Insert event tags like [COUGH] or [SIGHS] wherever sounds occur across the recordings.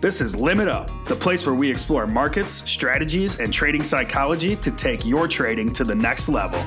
This is Limit Up, the place where we explore markets, strategies, and trading psychology to take your trading to the next level.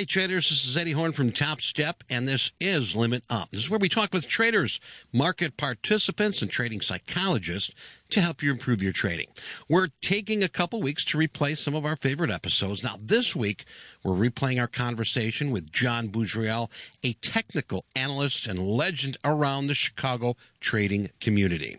Hey traders, this is Eddie Horn from Topstep, and this is Limit Up. This is where we talk with traders, market participants, and trading psychologists to help you improve your trading. We're taking a couple weeks to replay some of our favorite episodes. Now, this week, we're replaying our conversation with John Boudreal, a technical analyst and legend around the Chicago trading community.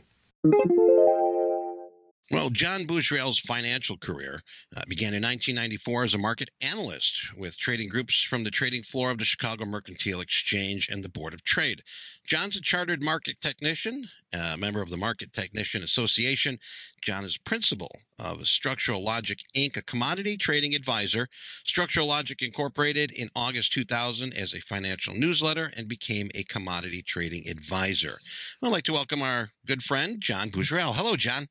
Well, John Boudreal's financial career uh, began in 1994 as a market analyst with trading groups from the trading floor of the Chicago Mercantile Exchange and the Board of Trade. John's a chartered market technician, a member of the Market Technician Association. John is principal of Structural Logic Inc., a commodity trading advisor. Structural Logic incorporated in August 2000 as a financial newsletter and became a commodity trading advisor. I'd like to welcome our good friend, John Boudreal. Hello, John.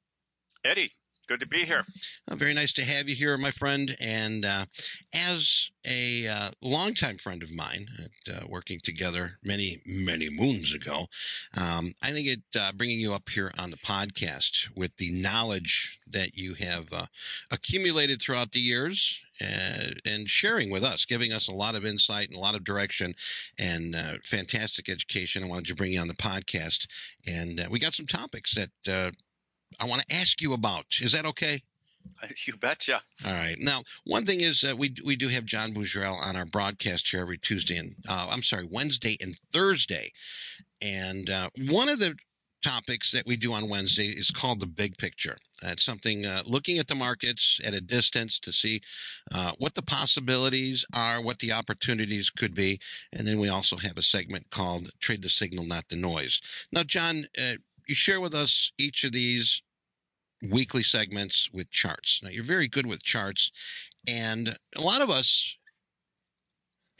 Eddie, good to be here. Uh, very nice to have you here, my friend. And uh, as a uh, longtime friend of mine, uh, working together many, many moons ago, um, I think it uh, bringing you up here on the podcast with the knowledge that you have uh, accumulated throughout the years uh, and sharing with us, giving us a lot of insight and a lot of direction and uh, fantastic education. I wanted to bring you on the podcast. And uh, we got some topics that I want to ask you about. Is that okay? You betcha. All right. Now, one thing is uh, we we do have John Boudreal on our broadcast here every Tuesday and uh, I'm sorry Wednesday and Thursday, and uh, one of the topics that we do on Wednesday is called the big picture. That's something uh, looking at the markets at a distance to see uh, what the possibilities are, what the opportunities could be, and then we also have a segment called "Trade the Signal, Not the Noise." Now, John, uh, you share with us each of these weekly segments with charts. Now, you're very good with charts, and a lot of us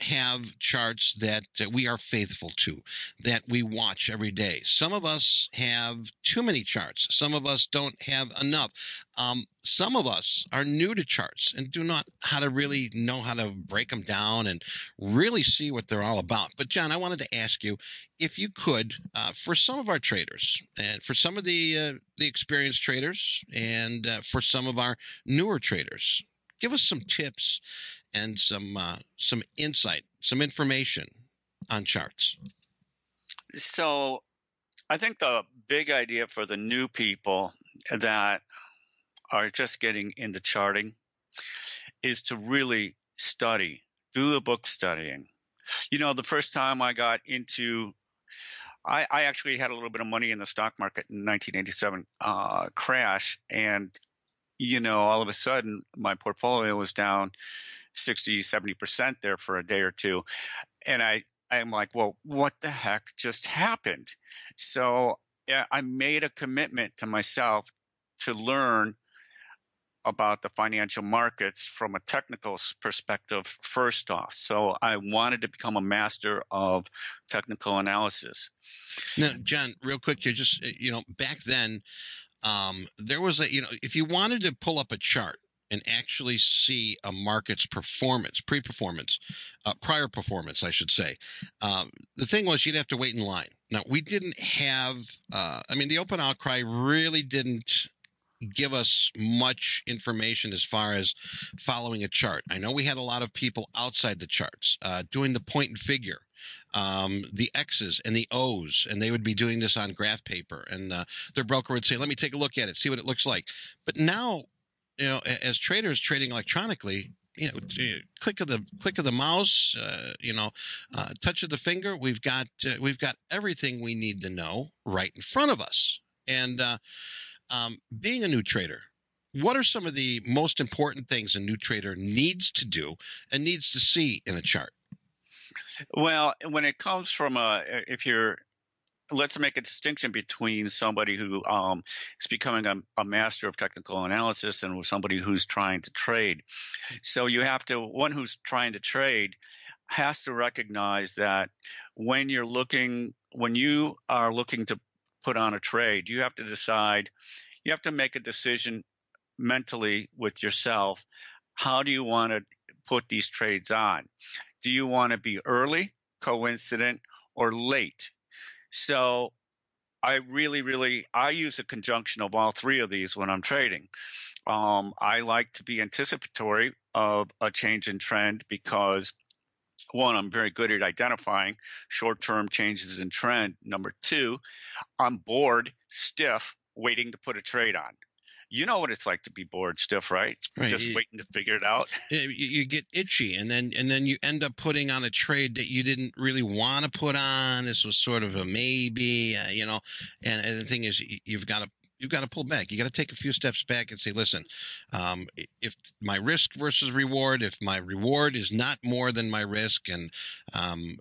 have charts that we are faithful to, that we watch every day. Some of us have too many charts. Some of us don't have enough. Um, some of us are new to charts and do not how to really know how to break them down and really see what they're all about. But John, I wanted to ask you if you could, uh, for some of our traders and for some of the uh, the experienced traders and uh, for some of our newer traders, give us some tips and some uh, some insight, some information on charts. So, I think the big idea for the new people that are just getting into charting is to really study, do the book studying. You know, the first time I got into I, I, actually had a little bit of money in the stock market in 1987 uh, crash, and you know, all of a sudden my portfolio was down 60, 70% there for a day or two. And I, I'm like, well, what the heck just happened? So yeah, I made a commitment to myself to learn about the financial markets from a technical perspective first off. So I wanted to become a master of technical analysis. Now, John, real quick you just, you know, back then, um, there was a, you know, if you wanted to pull up a chart, and actually see a market's performance, pre-performance, uh, prior performance, I should say. Um, the thing was, you'd have to wait in line. Now, we didn't have. Uh, I mean, the open outcry really didn't give us much information as far as following a chart. I know we had a lot of people outside the charts uh, doing the point and figure. Um, the X's and the O's, and they would be doing this on graph paper, and uh, their broker would say, "Let me take a look at it, see what it looks like." But now you know, as traders trading electronically, you know, click of the click of the mouse, uh, you know, uh, touch of the finger. We've got uh, we've got everything we need to know right in front of us. And uh, um, being a new trader, what are some of the most important things a new trader needs to do and needs to see in a chart? Well, when it comes from a, if you're let's make a distinction between somebody who um, is becoming a, a, master of technical analysis and somebody who's trying to trade. So you have to one who's trying to trade has to recognize that when you're looking when you are looking to put on a trade, you have to decide you have to make a decision mentally with yourself. How do you want to put these trades on. Do you want to be early, coincident, or late? So I really, really, I use a conjunction of all three of these when I'm trading. Um, I like to be anticipatory of a change in trend because one, I'm very good at identifying short term changes in trend. Number two, I'm bored, stiff, waiting to put a trade on. You know what it's like to be bored stiff, right? right. Just you, waiting to figure it out. You get itchy, and then and then you end up putting on a trade that you didn't really want to put on. This was sort of a maybe, uh, you know. And, and the thing is, you've got to you've got to pull back. You got to take a few steps back and say, listen, um, if my risk versus reward, if my reward is not more than my risk, and um,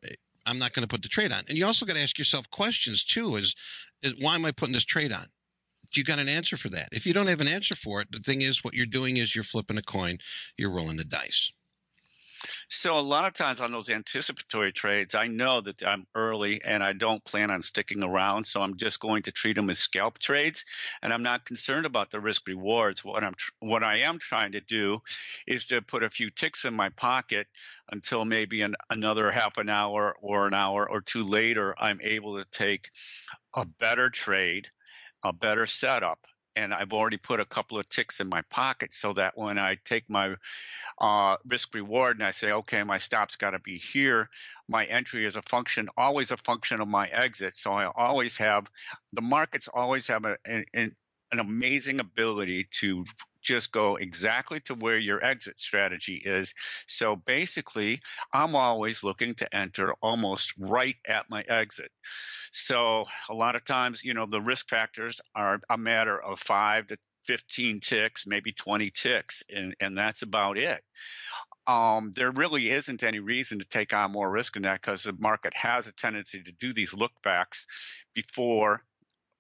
I'm not going to put the trade on. And you also got to ask yourself questions too: is, is why am I putting this trade on? You got an answer for that. If you don't have an answer for it, the thing is, what you're doing is you're flipping a coin, you're rolling the dice. So a lot of times on those anticipatory trades, I know that I'm early and I don't plan on sticking around, so I'm just going to treat them as scalp trades, and I'm not concerned about the risk rewards. What I'm what I am trying to do is to put a few ticks in my pocket until maybe an, another half an hour or an hour or two later, I'm able to take a better trade, a better setup, and I've already put a couple of ticks in my pocket so that when I take my uh, risk reward and I say, okay, my stop's got to be here, my entry is a function, always a function of my exit. So I always have the markets always have a, an, an amazing ability to just go exactly to where your exit strategy is. So basically, I'm always looking to enter almost right at my exit. So a lot of times, you know, the risk factors are a matter of five to 15 ticks, maybe 20 ticks, and, and that's about it. Um, there really isn't any reason to take on more risk in that because the market has a tendency to do these lookbacks before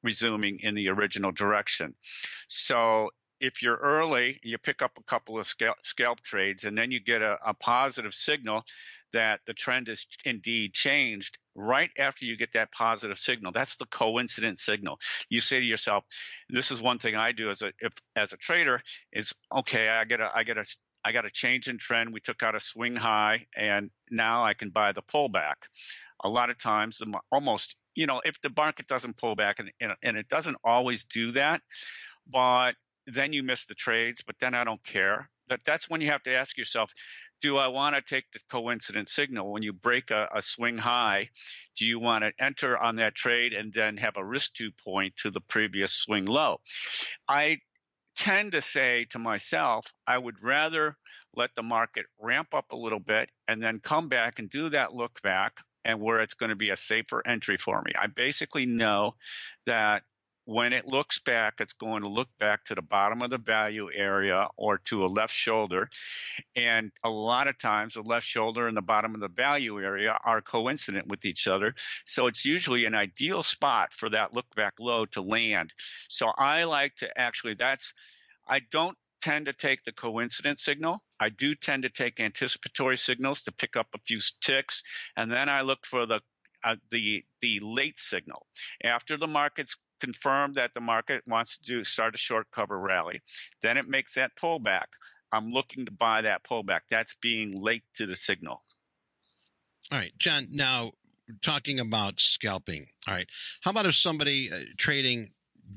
resuming in the original direction. So if you're early, you pick up a couple of scalp, scalp trades, and then you get a, a positive signal that the trend is indeed changed right after you get that positive signal. That's the coincident signal. You say to yourself this is one thing i do as a if as a trader is okay i get a i get a i got a change in trend. We took out a swing high and now i can buy the pullback. A lot of times almost you know if the market doesn't pull back and, and it doesn't always do that but then you miss the trades, but then I don't care. That that's when you have to ask yourself, do I want to take the coincident signal when you break a, a swing high? Do you want to enter on that trade and then have a risk to point to the previous swing low? I tend to say to myself, I would rather let the market ramp up a little bit and then come back and do that look back and where it's going to be a safer entry for me. I basically know that when it looks back, it's going to look back to the bottom of the value area or to a left shoulder. And a lot of times, the left shoulder and the bottom of the value area are coincident with each other. So it's usually an ideal spot for that look back low to land. So I like to actually, that's, I don't tend to take the coincidence signal. I do tend to take anticipatory signals to pick up a few ticks, and then I look for the uh, the the late signal after the market's confirmed that the market wants to do start a short cover rally. Then it makes that pullback. I'm looking to buy that pullback. That's being late to the signal. All right, John. Now talking about scalping. All right, how about if somebody uh, trading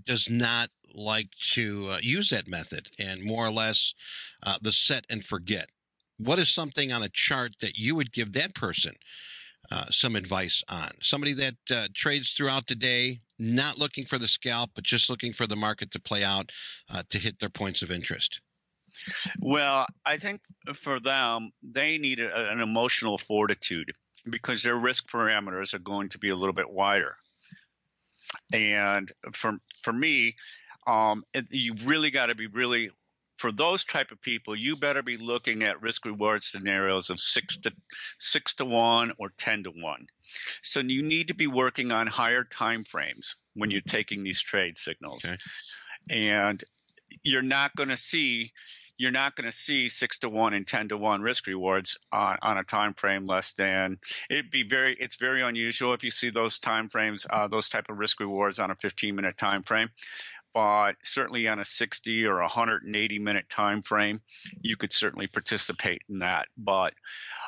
does not like to uh, use that method and more or less uh, the set and forget? What is something on a chart that you would give that person uh, some advice on? Somebody that uh, trades throughout the day, not looking for the scalp, but just looking for the market to play out uh, to hit their points of interest? Well, I think for them, they need a, an emotional fortitude because their risk parameters are going to be a little bit wider. And for for me, um, you really got to be really for those type of people, you better be looking at risk reward scenarios of six to six to one or ten to one. So you need to be working on higher time frames when you're taking these trade signals, okay. and you're not going to see you're not going to see six to one and ten to one risk rewards on, on a time frame less than it'd be very it's very unusual if you see those time frames uh, those type of risk rewards on a 15 minute time frame but certainly on a 60 or 180 minute time frame, you could certainly participate in that. But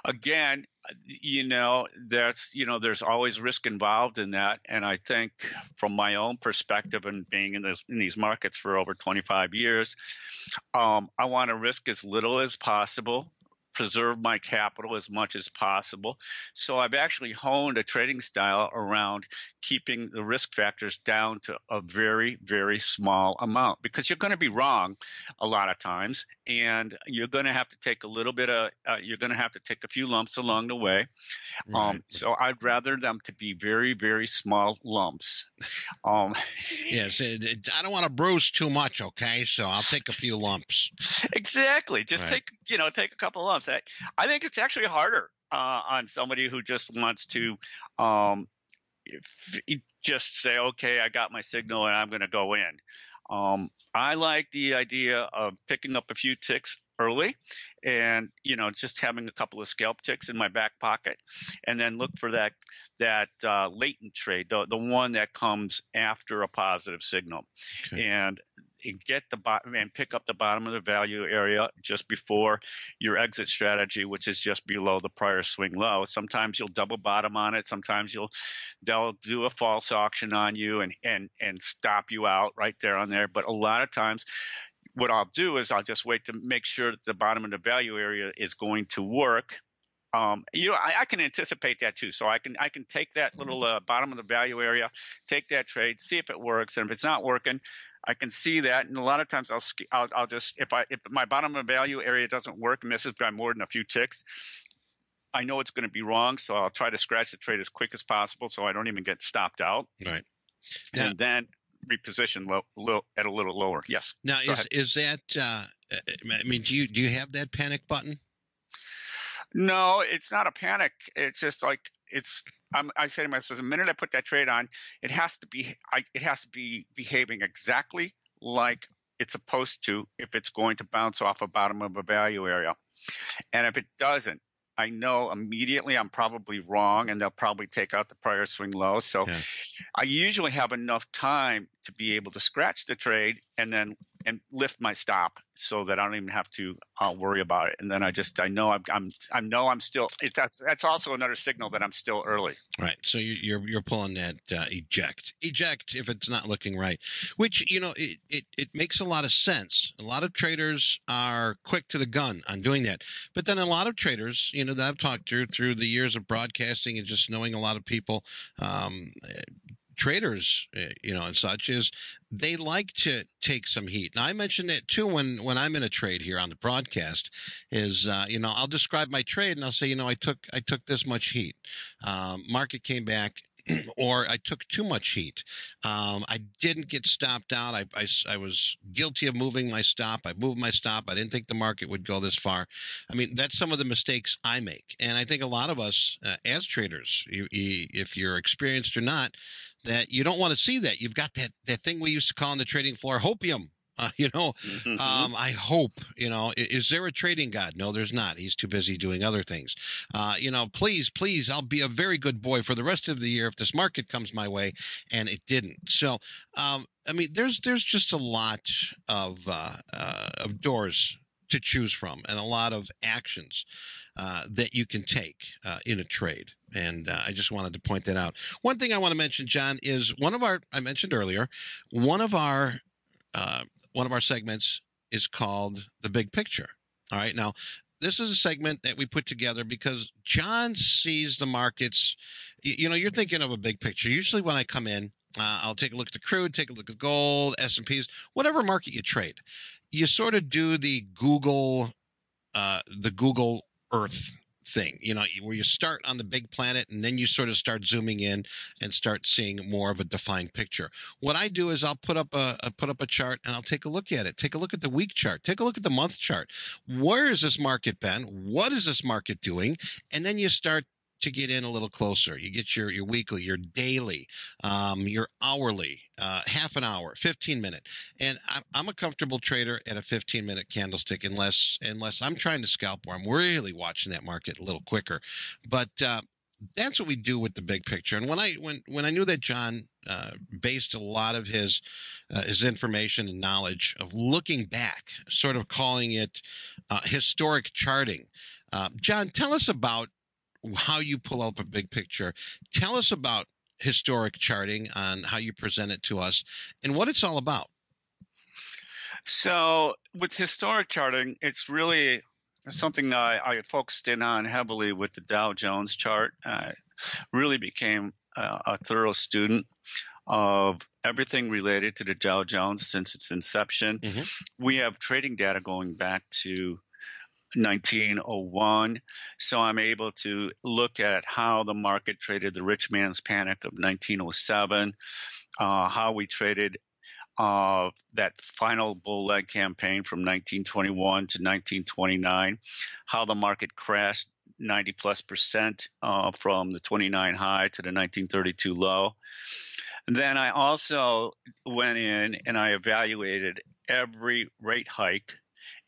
again, you know, that's you know, there's always risk involved in that, and I think from my own perspective and being in this in these markets for over 25 years, um, I want to risk as little as possible preserve my capital as much as possible. So I've actually honed a trading style around keeping the risk factors down to a very, very small amount because you're going to be wrong a lot of times and you're going to have to take a little bit of, uh, you're going to have to take a few lumps along the way. Um, right. Um, so I'd rather them to be very, very small lumps. Um, yes, I don't want to bruise too much, okay? So I'll take a few lumps. [LAUGHS] Exactly. Just right. take, you know, take a couple lumps. I, I think it's actually harder uh, on somebody who just wants to um, just say, okay, I got my signal and I'm going to go in. Um, I like the idea of picking up a few ticks early and you know just having a couple of scalp ticks in my back pocket and then look for that that uh, latent trade the, the one that comes after a positive signal okay. and get the bottom and pick up the bottom of the value area just before your exit strategy, which is just below the prior swing low. Sometimes you'll double bottom on it. Sometimes you'll they'll do a false auction on you and and and stop you out right there on there. But a lot of times what I'll do is I'll just wait to make sure that the bottom of the value area is going to work. Um, you know, I, I, can anticipate that too. So I can I can take that little uh, bottom of the value area, take that trade, see if it works, and if it's not working, I can see that, and a lot of times I'll I'll, I'll just if I if my bottom of value area doesn't work, misses by more than a few ticks, I know it's going to be wrong, so I'll try to scratch the trade as quick as possible, so I don't even get stopped out. Right. Now, and then reposition low, low, at a little lower. Yes. Now is is that? Uh, I mean, do you do you have that panic button? No, it's not a panic. It's just like it's. I'm, I say to myself, the minute I put that trade on, it has to be. I, it has to be behaving exactly like it's supposed to if it's going to bounce off a bottom of a value area, and if it doesn't, I know immediately I'm probably wrong, and they'll probably take out the prior swing low. So, yeah. I usually have enough time to be able to scratch the trade and then and lift my stop so that I don't even have to uh, worry about it. And then I just I know I'm, I'm I know I'm still. It, that's that's also another signal that I'm still early. Right. So you, are you're pulling that uh, eject eject if it's not looking right, which you know it, it it makes a lot of sense. A lot of traders are quick to the gun on doing that, but then a lot of traders you know that I've talked to through the years of broadcasting and just knowing a lot of people. Um, traders, eh, you know, and such is they like to take some heat. And I mentioned it too when when I'm in a trade here on the broadcast. Is uh, you know I'll describe my trade and I'll say you know I took I took this much heat. Um, market came back. [CLEARS THROAT] or I took too much heat. Um, I didn't get stopped out. I, I, I, was guilty of moving my stop. I moved my stop. I didn't think the market would go this far. I mean, that's some of the mistakes I make. And I think a lot of us uh, as traders, you, you, if you're experienced or not, that you don't want to see that. You've got that that thing we used to call on the trading floor hopium. Uh, you know, mm-hmm. um, I hope, you know, is, is, there a trading god? No, there's not. He's too busy doing other things. Uh, you know, please, please, I'll be a very good boy for the rest of the year if this market comes my way, and it didn't. So, um, I mean, there's there's just a lot of uh, uh of doors to choose from and a lot of actions uh, that you can take uh, in a trade. And uh, I just wanted to point that out. One thing I want to mention, John, is one of our I mentioned earlier, one of our uh, one of our segments is called the Big Picture. All right, now this is a segment that we put together because John sees the markets. You know, you're thinking of a big picture. Usually, when I come in, uh, I'll take a look at the crude, take a look at gold, S and P's, whatever market you trade. You sort of do the Google, uh, the Google Earth thing, you know, where you start on the big planet and then you sort of start zooming in and start seeing more of a defined picture. What I do is I'll put up a, put up a chart and I'll take a look at it. Take a look at the week chart. Take a look at the month chart. Where is this market been? What is this market doing? And then you start to get in a little closer. You get your, your weekly, your daily, um, your hourly, uh, half an hour, 15 minute. And I'm, I'm a comfortable trader at a 15 minute candlestick unless, unless I'm trying to scalp where I'm really watching that market a little quicker. But, uh, that's what we do with the big picture. And when I when when I knew that John uh, based a lot of his uh, his information and knowledge of looking back, sort of calling it uh, historic charting. Uh, John, tell us about how you pull up a big picture. Tell us about historic charting on how you present it to us and what it's all about. So, with historic charting, it's really something that I, I focused in on heavily with the Dow Jones chart. I really became a, a thorough student of everything related to the Dow Jones since its inception. Mm-hmm. We have trading data going back to 1901. So I'm able to look at how the market traded the rich man's panic of 1907, uh, how we traded uh, that final bull leg campaign from 1921 to 1929, how the market crashed 90 plus percent uh, from the 29 high to the 1932 low. And then I also went in and I evaluated every rate hike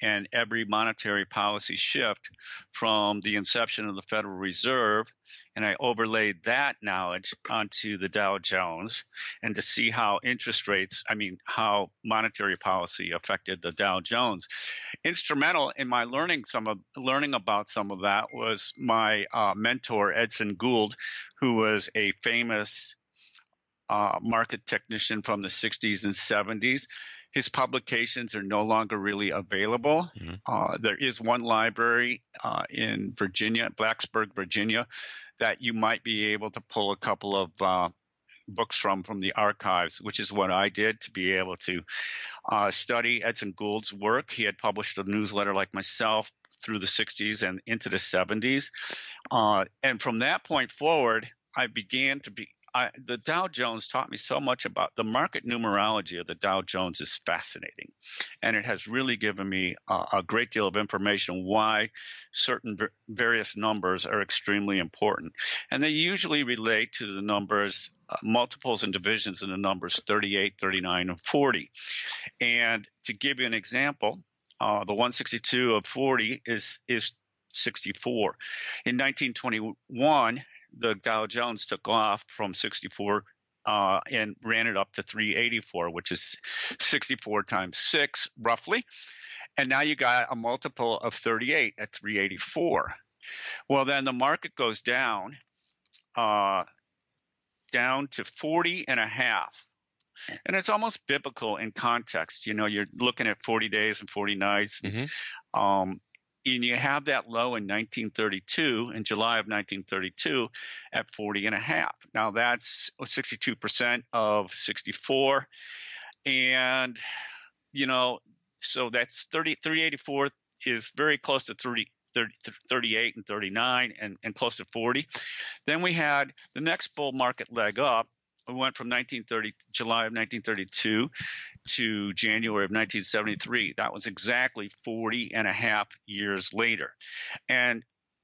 and every monetary policy shift from the inception of the Federal Reserve. And I overlaid that knowledge onto the Dow Jones and to see how interest rates, I mean, how monetary policy affected the Dow Jones. Instrumental in my learning some of learning about some of that was my uh, mentor Edson Gould, who was a famous uh, market technician from the 60s and 70s. His publications are no longer really available. Mm-hmm. Uh, there is one library uh, in Virginia, Blacksburg, Virginia, that you might be able to pull a couple of uh, books from from the archives, which is what I did to be able to uh, study Edson Gould's work. He had published a newsletter like myself through the 60s and into the 70s. Uh, and from that point forward, I began to be I, the Dow Jones taught me so much about the market numerology of the Dow Jones is fascinating, and it has really given me a, a great deal of information why certain various numbers are extremely important, and they usually relate to the numbers uh, multiples and divisions in the numbers 38, 39, and 40. And to give you an example, uh, the 162 of 40 is is 64. In 1921, the Dow Jones took off from 64 uh, and ran it up to 384, which is 64 times six, roughly. And now you got a multiple of 38 at 384. Well, then the market goes down, uh, down to 40 and a half. And it's almost biblical in context. You know, you're looking at 40 days and 40 nights. Mm-hmm. Um, and you have that low in 1932 in july of 1932 at 40 and a half now that's 62% of 64 and you know so that's 30 384 is very close to 30 30, 38 and 39 and, and close to 40. Then we had the next bull market leg up we went from 1930 July of 1932 to January of 1973. That was exactly 40 and a half years later. And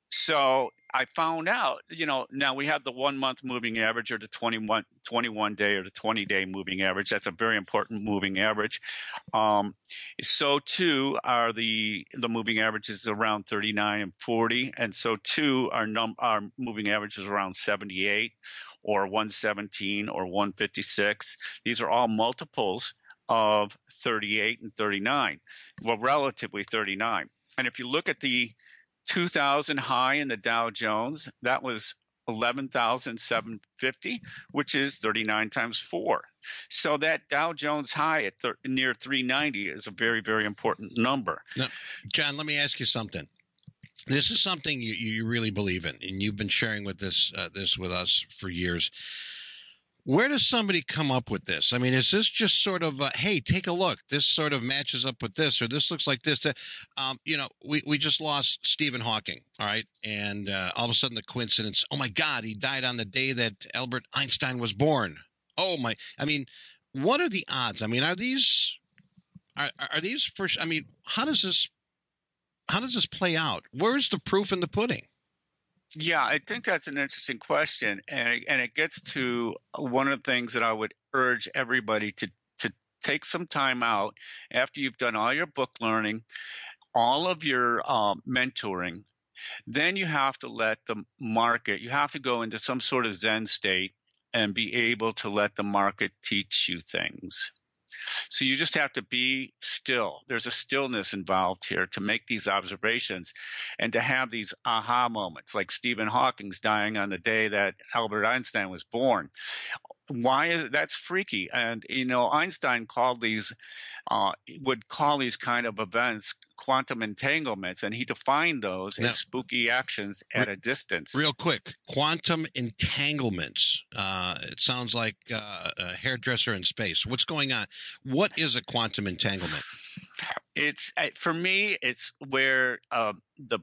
so I found out, you know, now we have the one month moving average or the 21, 21 day or the 20 day moving average. That's a very important moving average. Um, so too are the the moving averages around 39 and 40, and so too are num our moving averages around 78 or 117 or 156. These are all multiples of 38 and 39. Well, relatively 39. And if you look at the 2000 high in the Dow Jones, that was 11,750, which is 39 times 4. So that Dow Jones high at th- near 390 is a very, very important number. Now, John, let me ask you something this is something you, you really believe in, and you've been sharing with this uh, this with us for years. Where does somebody come up with this? I mean, is this just sort of, uh, hey, take a look. This sort of matches up with this, or this looks like this. Um, you know, we, we just lost Stephen Hawking, all right? And uh, all of a sudden, the coincidence, oh my God, he died on the day that Albert Einstein was born. Oh my, I mean, what are the odds? I mean, are these, are, are these first, I mean, how does this how does this play out? Where's the proof in the pudding? Yeah, I think that's an interesting question, and and it gets to one of the things that I would urge everybody to to take some time out after you've done all your book learning, all of your um, mentoring, then you have to let the market, you have to go into some sort of Zen state and be able to let the market teach you things. So you just have to be still. There's a stillness involved here to make these observations and to have these aha moments, like Stephen Hawking's dying on the day that Albert Einstein was born why is that's freaky. And you know einstein called these uh, would call these kind of events quantum entanglements and he defined those now, as spooky actions at re- a distance. real quick quantum entanglements uh, it sounds like uh, a hairdresser in space. What's going on? What is a quantum entanglement? It's uh, for me it's where uh, the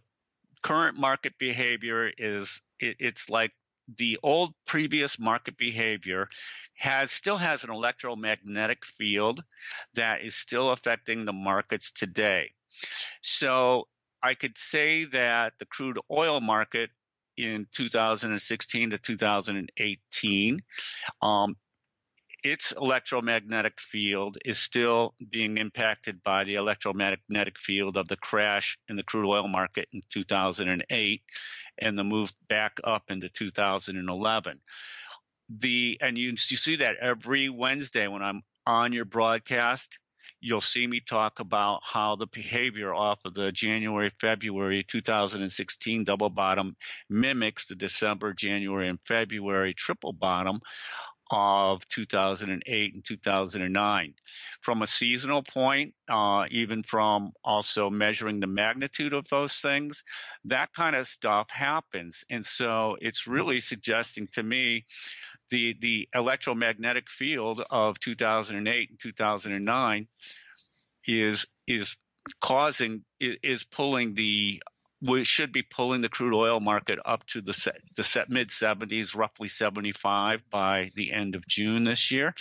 current market behavior is it, it's like the old previous market behavior has still has an electromagnetic field that is still affecting the markets today. So I could say that the crude oil market in 2016 to 2018 um, its electromagnetic field is still being impacted by the electromagnetic field of the crash in the crude oil market in 2008 and the move back up into 2011. The and you you see that every Wednesday when I'm on your broadcast, you'll see me talk about how the behavior off of the January February 2016 double bottom mimics the December, January, and February triple bottom of 2008 and 2009. From a seasonal point, uh, even from also measuring the magnitude of those things, that kind of stuff happens. And so it's really suggesting to me the, the electromagnetic field of 2008 and 2009 is, is causing, is pulling the we should be pulling the crude oil market up to the set, the set mid 70s, roughly 75 by the end of June this year.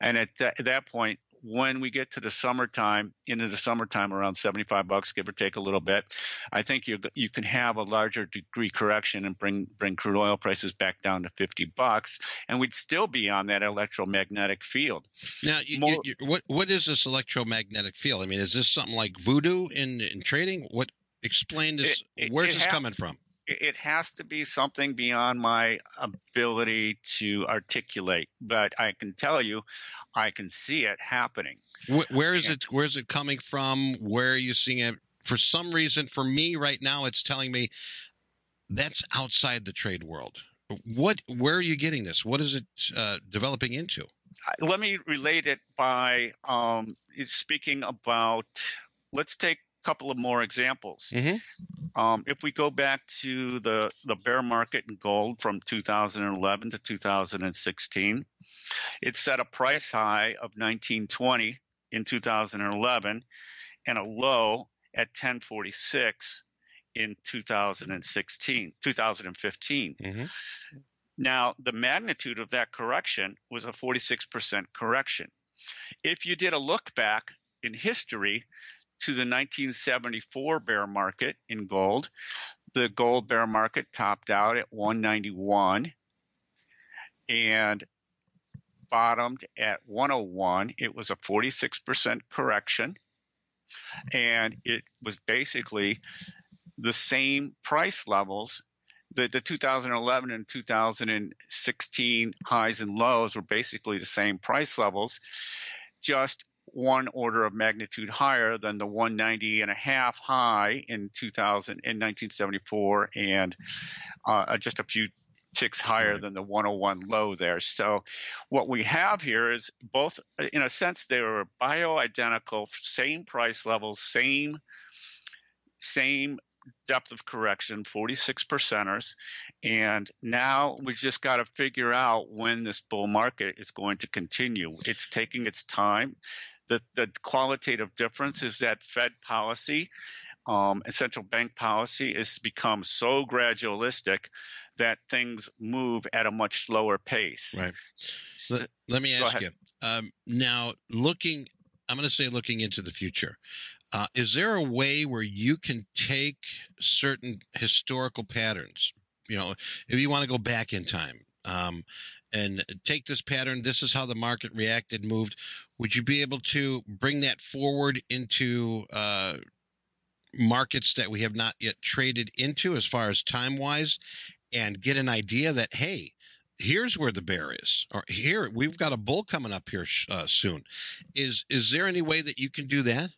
And at, th- at that point, when we get to the summertime, into the summertime around 75 bucks, give or take a little bit, I think you you can have a larger degree correction and bring bring crude oil prices back down to 50 bucks, and we'd still be on that electromagnetic field. Now, you, More, you, what what is this electromagnetic field? I mean, is this something like voodoo in in trading? What Explain this. It, Where's it this has, coming from? It has to be something beyond my ability to articulate, but I can tell you, I can see it happening. where, where is it? Where is it coming from? Where are you seeing it? For some reason, for me right now, it's telling me that's outside the trade world. What? Where are you getting this? What is it uh, developing into? Let me relate it by um, speaking about. Let's take couple of more examples. Mm-hmm. Um, if we go back to the, the bear market in gold from 2011 to 2016, it set a price high of 1920 in 2011 and a low at 1046 in 2016, 2015. Mm-hmm. Now, the magnitude of that correction was a 46% correction. If you did a look back in history, to the 1974 bear market in gold. The gold bear market topped out at 191 and bottomed at 101. It was a 46% correction. And it was basically the same price levels. The, the 2011 and 2016 highs and lows were basically the same price levels, just one order of magnitude higher than the 190 and a half high in 2000 in 1974 and uh, just a few ticks higher than the 101 low there. So what we have here is both in a sense they were bioidentical, same price levels, same same depth of correction, 46 percenters. And now we've just got to figure out when this bull market is going to continue. It's taking its time the, the qualitative difference is that Fed policy um, and central bank policy has become so gradualistic that things move at a much slower pace. Right. So, let, let, me ask you um, now, looking, I'm going to say looking into the future. Uh, is there a way where you can take certain historical patterns? You know, if you want to go back in time, um, and take this pattern. This is how the market reacted, moved. Would you be able to bring that forward into uh, markets that we have not yet traded into as far as time wise and get an idea that, hey, here's where the bear is or here we've got a bull coming up here uh, soon. Is is there any way that you can do that?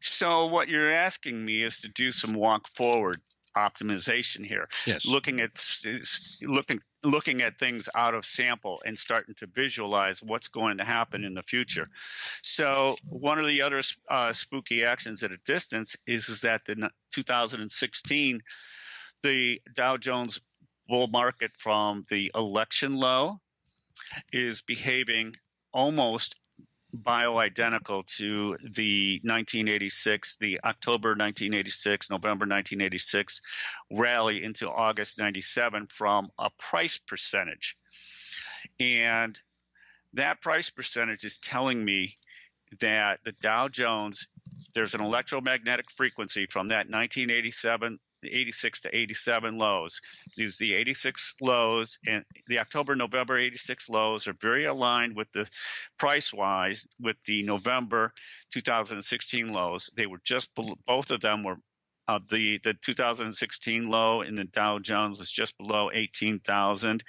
So what you're asking me is to do some walk forward optimization here. Yes. Looking at looking looking at things out of sample and starting to visualize what's going to happen in the future. So one of the other uh, spooky actions at a distance is is that the 2016 the Dow Jones bull market from the election low is behaving almost bioidentical to the 1986, the October 1986, November 1986 rally into August 97 from a price percentage. And that price percentage is telling me that the Dow Jones, there's an electromagnetic frequency from that 1987 86 to 87 lows. These the 86 lows and the October November 86 lows are very aligned with the price wise with the November 2016 lows. They were just both of them were uh, the the 2016 low in the Dow Jones was just below 18,000,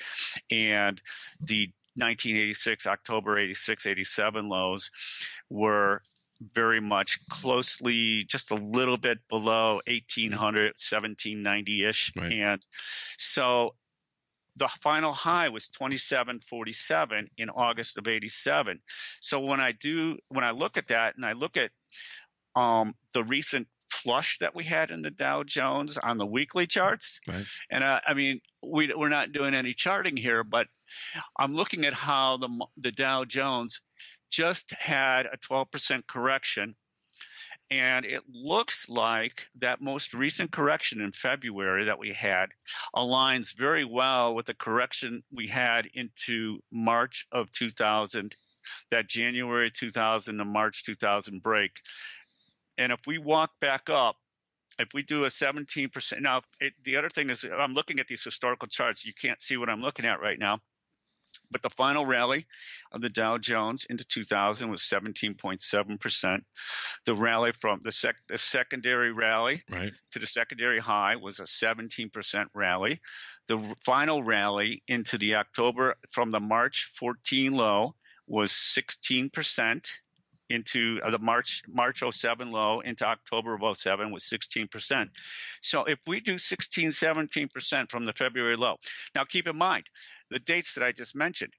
and the 1986 October 86 87 lows were very much closely just a little bit below 1800 1790-ish right. and so the final high was 2747 in august of 87 so when i do when i look at that and i look at um, the recent flush that we had in the Dow Jones on the weekly charts. Right. And uh, I mean, we, we're not doing any charting here, but I'm looking at how the the Dow Jones just had a 12% correction. And it looks like that most recent correction in February that we had aligns very well with the correction we had into March of 2000, that January 2000 to March 2000 break. And if we walk back up, if we do a 17%, now it, the other thing is I'm looking at these historical charts. You can't see what I'm looking at right now. But the final rally of the Dow Jones into 2000 was 17.7%. The rally from the, sec- the secondary rally right. to the secondary high was a 17% rally. The final rally into the October from the March 14 low was 16% into uh, the March March 07 low into October of 07 was 16%. So if we do 16 17% from the February low. Now keep in mind the dates that I just mentioned.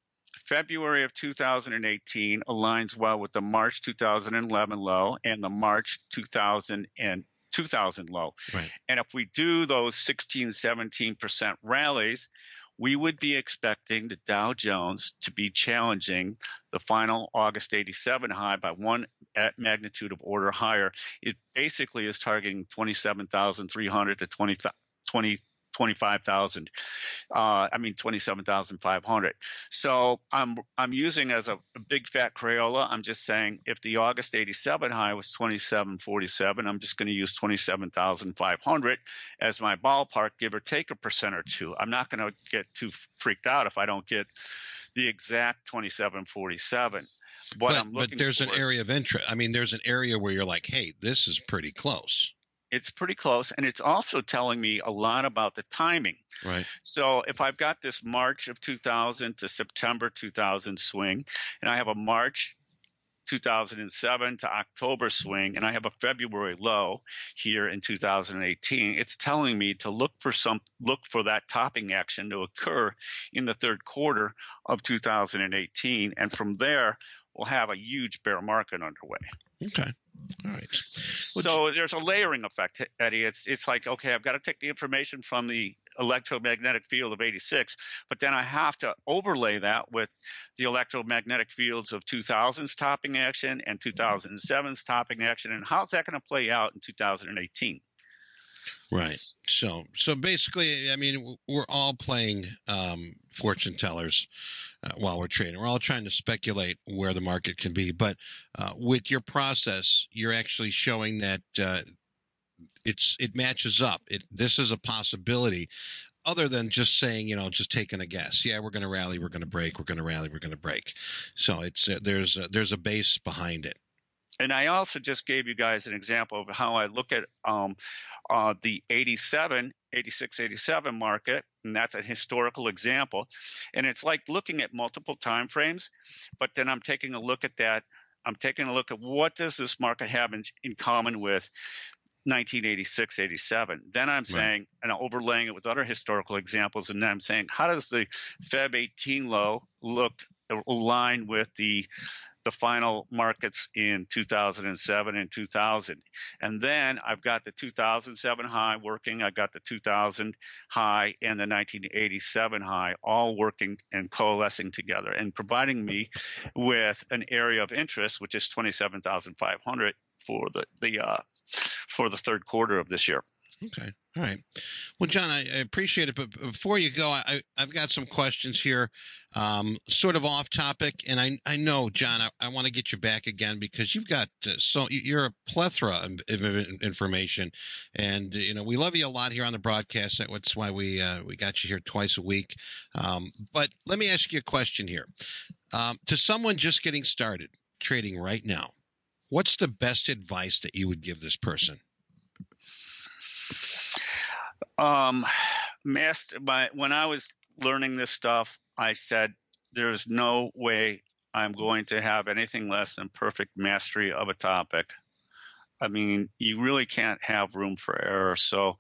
February of 2018 aligns well with the March 2011 low and the March 2000 and 2000 low. Right. And if we do those 16 17% rallies, we would be expecting the Dow Jones to be challenging the final August 87 high by one uh, magnitude of order higher. It basically is targeting 27,300 to 20, 20 25,000. Uh, I mean, 27,500. So I'm I'm using as a, a, big fat Crayola. I'm just saying if the August 87 high was 2747, I'm just going to use 27,500 as my ballpark, give or take a percent or two. I'm not going to get too freaked out if I don't get the exact 2747. What but, but there's an area of interest. I mean, there's an area where you're like, hey, this is pretty close it's pretty close and it's also telling me a lot about the timing. Right. So if i've got this march of 2000 to september 2000 swing and i have a march 2007 to october swing and i have a february low here in 2018 it's telling me to look for some look for that topping action to occur in the third quarter of 2018 and from there we'll have a huge bear market underway okay all right. So there's a layering effect, Eddie. It's it's like okay, I've got to take the information from the electromagnetic field of 86, but then I have to overlay that with the electromagnetic fields of 2000's topping action and 2007's topping action, and how's that going to play out in 2018? Right. So so basically, I mean, we're all playing um, fortune tellers uh, while we're trading. We're all trying to speculate where the market can be. But uh, with your process, you're actually showing that uh, it's it matches up. It this is a possibility. Other than just saying, you know, just taking a guess. Yeah, we're going to rally, we're going to break, we're going to rally, we're going to break. So it's uh, there's a, there's a base behind it. And I also just gave you guys an example of how I look at um, uh, the 87, 86, 87 market, and that's a historical example. And it's like looking at multiple time frames, but then I'm taking a look at that. I'm taking a look at what does this market have in, in common with 1986, 87. Then I'm saying, right. and I'm overlaying it with other historical examples, and then I'm saying, how does the Feb 18 low look align with the the final markets in 2007 and 2000. And then I've got the 2007 high working, I've got the 2000 high and the 1987 high all working and coalescing together and providing me with an area of interest, which is 27,500 for the, the uh, for the third quarter of this year. Okay. All right. Well, John, I, I, appreciate it. But before you go, I, have got some questions here, um, sort of off topic. And I, I know, John, I, I want to get you back again because you've got uh, so you're a plethora of, information. And, you know, we love you a lot here on the broadcast. That's why we, uh, we got you here twice a week. Um, but let me ask you a question here. Um, to someone just getting started trading right now, what's the best advice that you would give this person? Um, [SIGHS] master, my, when I was learning this stuff, I said, there's no way I'm going to have anything less than perfect mastery of a topic. I mean, you really can't have room for error. So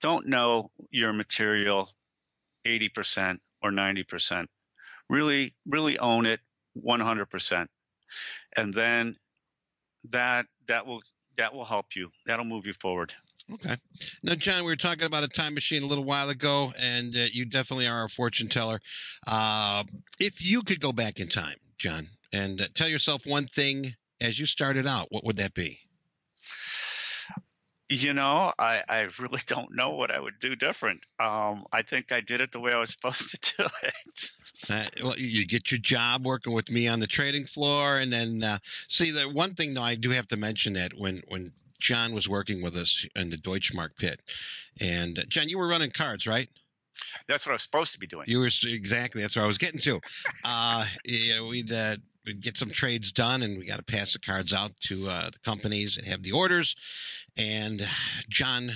don't know your material 80% or 90%. Really, really own it 100%. And then that, that will, that will help you. That'll move you forward. Okay. Now, John, we were talking about a time machine a little while ago, and uh, you definitely are a fortune teller. Uh, if you could go back in time, John, and uh, tell yourself one thing as you started out, what would that be? You know, I, I really [LAUGHS] don't know what I would do different. Um, I think I did it the way I was [LAUGHS] supposed to do it. Uh, well, you get your job working with me on the trading floor, and then uh, see the one thing though I do have to mention that when when John was working with us in the Deutschmark pit. And uh, John, you were running cards, right? That's what I was supposed to be doing. You were exactly. That's what I was getting to. uh, you know, we'd, uh, get some trades done, and we got to pass the cards out to uh, the companies and have the orders. And John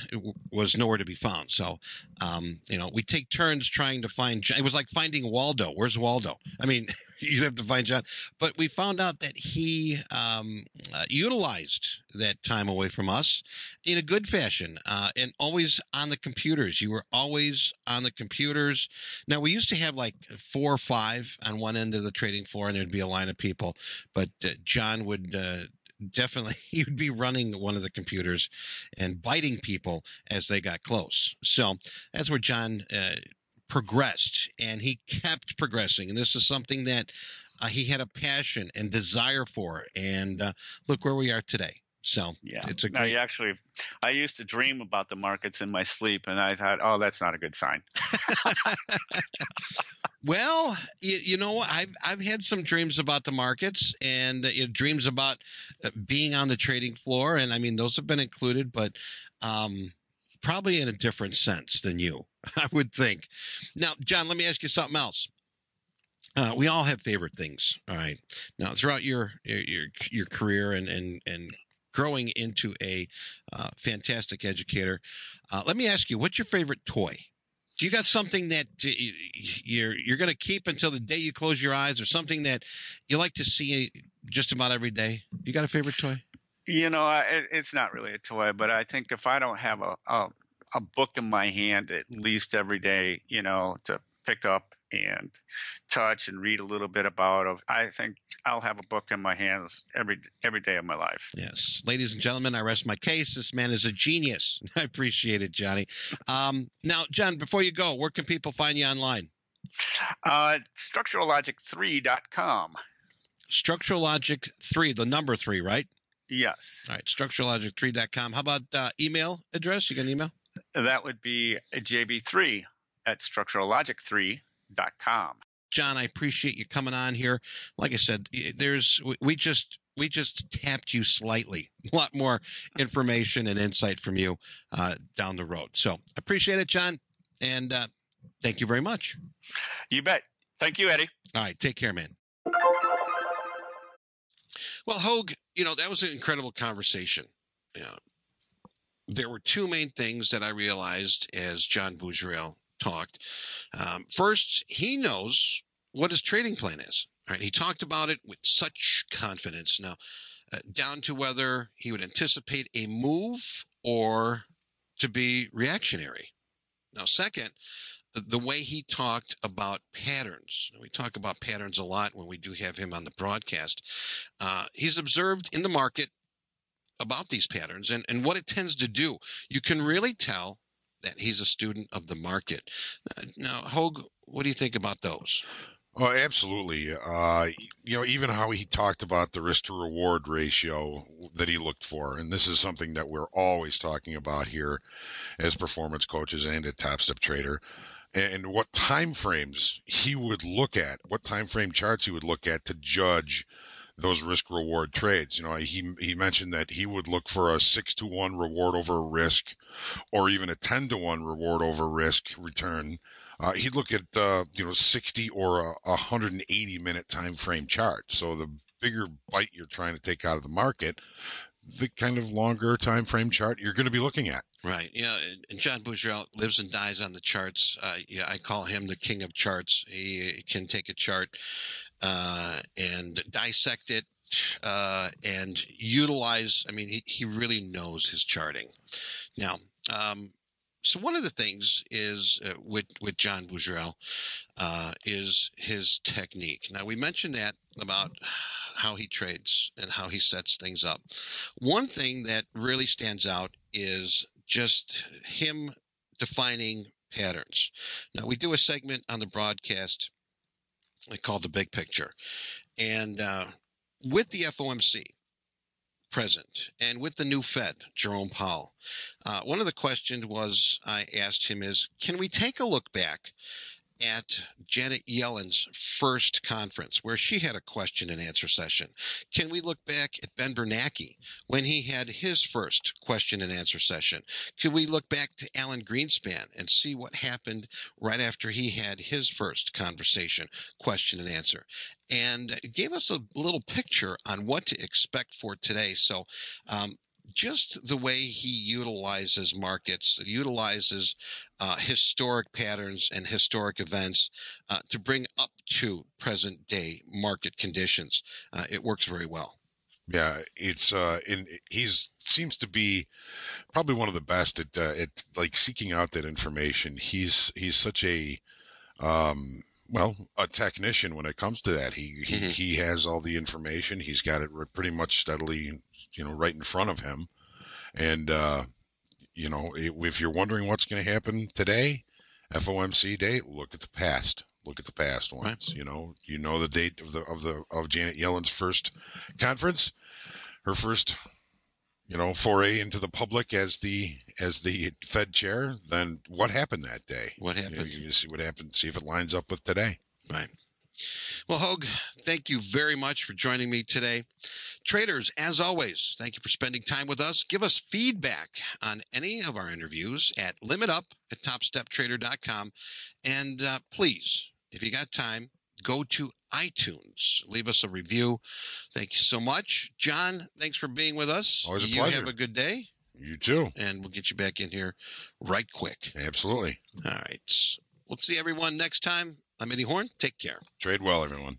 was nowhere to be found. So, um, you know, we take turns trying to find. It was like finding Waldo. Where's Waldo? I mean, [LAUGHS] you have to find John. But we found out that he um, uh, utilized that time away from us in a good fashion uh, and always on the computers. You were always on the computers. Now, we used to have like four or five on one end of the trading floor, and there'd be a line of people. But uh, John would uh, definitely [LAUGHS] he would be running one of the computers and biting people as they got close. So that's where John uh, progressed and he kept progressing. And this is something that uh, he had a passion and desire for. And uh, look where we are today. So yeah, it's a great. No, actually, I used to dream about the markets in my sleep, and I thought, oh, that's not a good sign. [LAUGHS] [LAUGHS] well, you, you, know, I've I've had some dreams about the markets and uh, dreams about uh, being on the trading floor, and I mean those have been included, but um, probably in a different sense than you. [LAUGHS] I would think. Now, John, let me ask you something else. Uh, we all have favorite things. All right. Now, throughout your your your career and and and growing into a uh, fantastic educator, uh, let me ask you, what's your favorite toy? Do you got something that uh, you're you're going to keep until the day you close your eyes, or something that you like to see just about every day? You got a favorite toy? You know, it's not really a toy, but I think if I don't have a, a a book in my hand at least every day, you know, to pick up and touch and read a little bit about. I think I'll have a book in my hands every every day of my life. Yes, ladies and gentlemen, I rest my case. This man is a genius. [LAUGHS] I appreciate it, Johnny. Um, now, John, before you go, where can people find you online? Uh, StructuralLogic3.com. Structural Logic 3, the number 3, right? Yes. All right, StructuralLogic3.com. How about uh, email address? You got an email? That would be JB3 at structurallogic3.com. John, I appreciate you coming on here. Like I said, there's we just we just tapped you slightly. [LAUGHS] A lot more information and insight from you uh, down the road. So appreciate it, John, and uh, thank you very much. You bet. Thank you, Eddie. All right, take care, man. Well, Hogue, you know, that was an incredible conversation. Know, there were two main things that I realized as John Boudreau talked. Um, first, he knows what his trading plan is. Right? He talked about it with such confidence. Now, uh, down to whether he would anticipate a move or to be reactionary. Now, second, the way he talked about patterns. We talk about patterns a lot when we do have him on the broadcast. Uh, he's observed in the market about these patterns and, and what it tends to do. You can really tell that he's a student of the market. Uh, now, Hogue, what do you think about those? Oh, absolutely. Uh, you know, even how he talked about the risk to reward ratio that he looked for. And this is something that we're always talking about here as performance coaches and at Topstep Trader. And what time frames he would look at, what time frame charts he would look at to judge those risk reward trades. You know, he he mentioned that he would look for a six to one reward over risk, or even a ten to one reward over risk return uh, he'd look at uh, you know 60 or a 180 minute time frame chart. So the bigger bite you're trying to take out of the market, the kind of longer time frame chart you're going to be looking at. Right. Yeah. And John Boudreau lives and dies on the charts. Uh, yeah, I call him the king of charts. He can take a chart uh, and dissect it uh, and utilize. I mean, he, he really knows his charting. Now, um, so one of the things is uh, with with John Boudreau uh, is his technique. Now we mentioned that about how he trades and how he sets things up. One thing that really stands out is just him defining patterns. Now we do a segment on the broadcast called the Big Picture, and uh, with the FOMC, present and with the new Fed, Jerome Powell. Uh, one of the questions was I asked him is, can we take a look back at Janet Yellen's first conference where she had a question and answer session? Can we look back at Ben Bernanke when he had his first question and answer session? Could we look back to Alan Greenspan and see what happened right after he had his first conversation, question and answer? And gave us a little picture on what to expect for today. So, um, just the way he utilizes markets, utilizes uh, historic patterns and historic events uh, to bring up to present day market conditions. Uh, it works very well. Yeah, it's uh, in he's seems to be probably one of the best at uh, at like seeking out that information. He's he's such a um, well, a technician when it comes to that. He he, mm-hmm. he has all the information. He's got it pretty much steadily you know, right in front of him. And, uh, you know, if you're wondering what's going to happen today, FOMC day, look at the past. Look at the past ones. You know, you know the date of the of the of Janet Yellen's first conference, her first, you know, foray into the public as the as the Fed chair. Then what happened that day? What happened? You, you see what happened. See if it lines up with today. Right. Well, Hogue, thank you very much for joining me today. Traders, as always, thank you for spending time with us. Give us feedback on any of our interviews at limitup at topsteptrader.com. And uh, please, if you got time, go to iTunes. Leave us a review. Thank you so much. John, thanks for being with us. Always a you pleasure. have a good day. You too. And we'll get you back in here right quick. Absolutely. All right. We'll see everyone next time. I'm Eddie Horn. Take care. Trade well, everyone.